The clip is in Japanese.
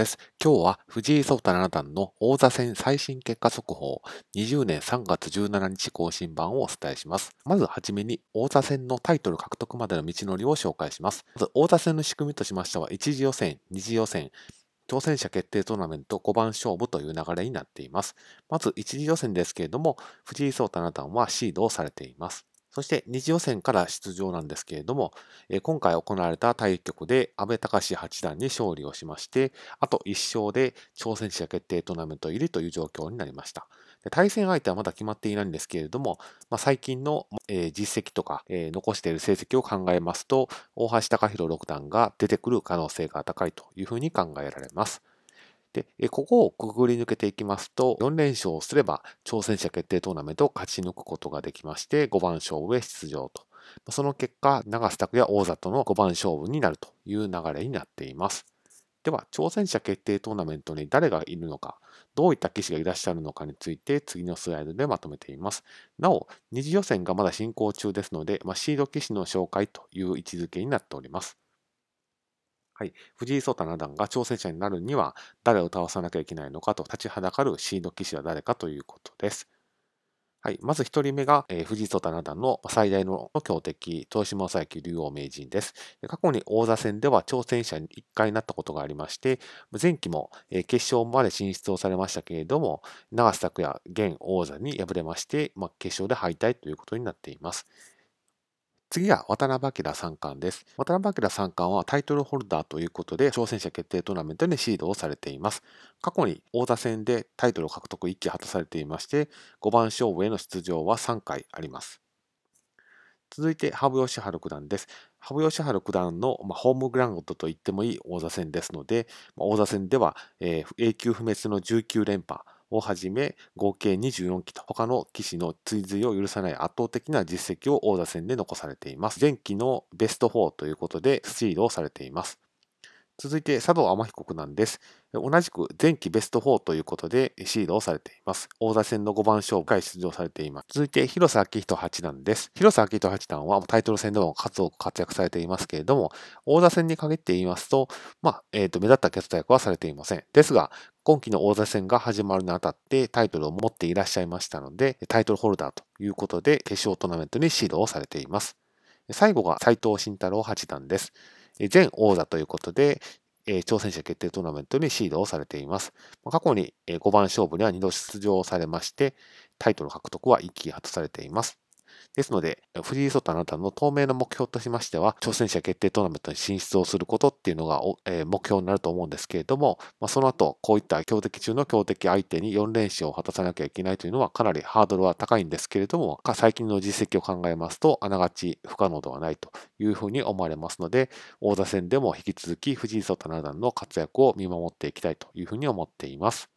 です。今日は藤井聡太七段の王座戦最新結果速報20年3月17日更新版をお伝えします。まずはじめに王座戦のタイトル獲得までの道のりを紹介します。まず王座戦の仕組みとしましては1次予選、2次予選、挑戦者決定トーナメント5番勝負という流れになっています。まず1次予選ですけれども、藤井聡太七段はシードをされています。そして二次予選から出場なんですけれども、え今回行われた対局で安倍隆八段に勝利をしまして、あと1勝で挑戦者決定トーナメント入りという状況になりました。対戦相手はまだ決まっていないんですけれども、まあ、最近のえ、実績とかえ、残している成績を考えますと、大橋隆弘六段が出てくる可能性が高いというふうに考えられます。で、ここをくぐり抜けていきますと、4連勝すれば挑戦者決定トーナメントを勝ち抜くことができまして、5番勝負へ出場と。その結果、長瀬拓也王座との5番勝負になるという流れになっています。では、挑戦者決定トーナメントに誰がいるのか、どういった棋士がいらっしゃるのかについて次のスライドでまとめています。なお、二次予選がまだ進行中ですので、まあ、シード棋士の紹介という位置づけになっております。はい、藤井聡太七段が挑戦者になるには誰を倒さなきゃいけないのかと立ちはだかるシード棋士は誰かということです。はい、まず1人目が、えー、藤井聡太七段の最大の強敵、豊島将之竜王名人です。過去に王座戦では挑戦者に1回になったことがありまして、前期も、えー、決勝まで進出をされましたけれども、長瀬拓也現王座に敗れまして、まあ、決勝で敗退ということになっています。次は渡辺明三冠です。渡辺明三冠はタイトルホルダーということで、挑戦者決定トーナメントにシードをされています。過去に王座戦でタイトル獲得1期果たされていまして、5番勝負への出場は3回あります。続いて、羽生善治九段です。羽生善治九段の、ホームグラウンドと言ってもいい王座戦ですので、王座戦では、えー、永久不滅の19連覇、をはじめ合計24期と他の棋士の追随を許さない圧倒的な実績を王座戦で残されています。前期のベスト4ということでスチードをされています。続いて佐藤天彦九段です。同じく前期ベスト4ということでシードをされています。王座戦の5番勝負回出場されています。続いて広瀬明人八段です。広瀬明人八段はタイトル戦でも数多く活躍されていますけれども、王座戦に限って言いますと、まあ、えっ、ー、と、目立った活躍はされていません。ですが、今期の王座戦が始まるにあたってタイトルを持っていらっしゃいましたので、タイトルホルダーということで決勝トーナメントにシードをされています。最後が斉藤慎太郎八段です。全王座ということで、挑戦者決定トーナメントにシードをされています。過去に5番勝負には2度出場されまして、タイトル獲得は1期果たされています。ですので、藤井聡太七段の当面の目標としましては、挑戦者決定トーナメントに進出をすることっていうのが、えー、目標になると思うんですけれども、まあ、その後、こういった強敵中の強敵相手に4連勝を果たさなきゃいけないというのは、かなりハードルは高いんですけれども、最近の実績を考えますと、あながち不可能ではないというふうに思われますので、王座戦でも引き続き藤井聡太七段の活躍を見守っていきたいというふうに思っています。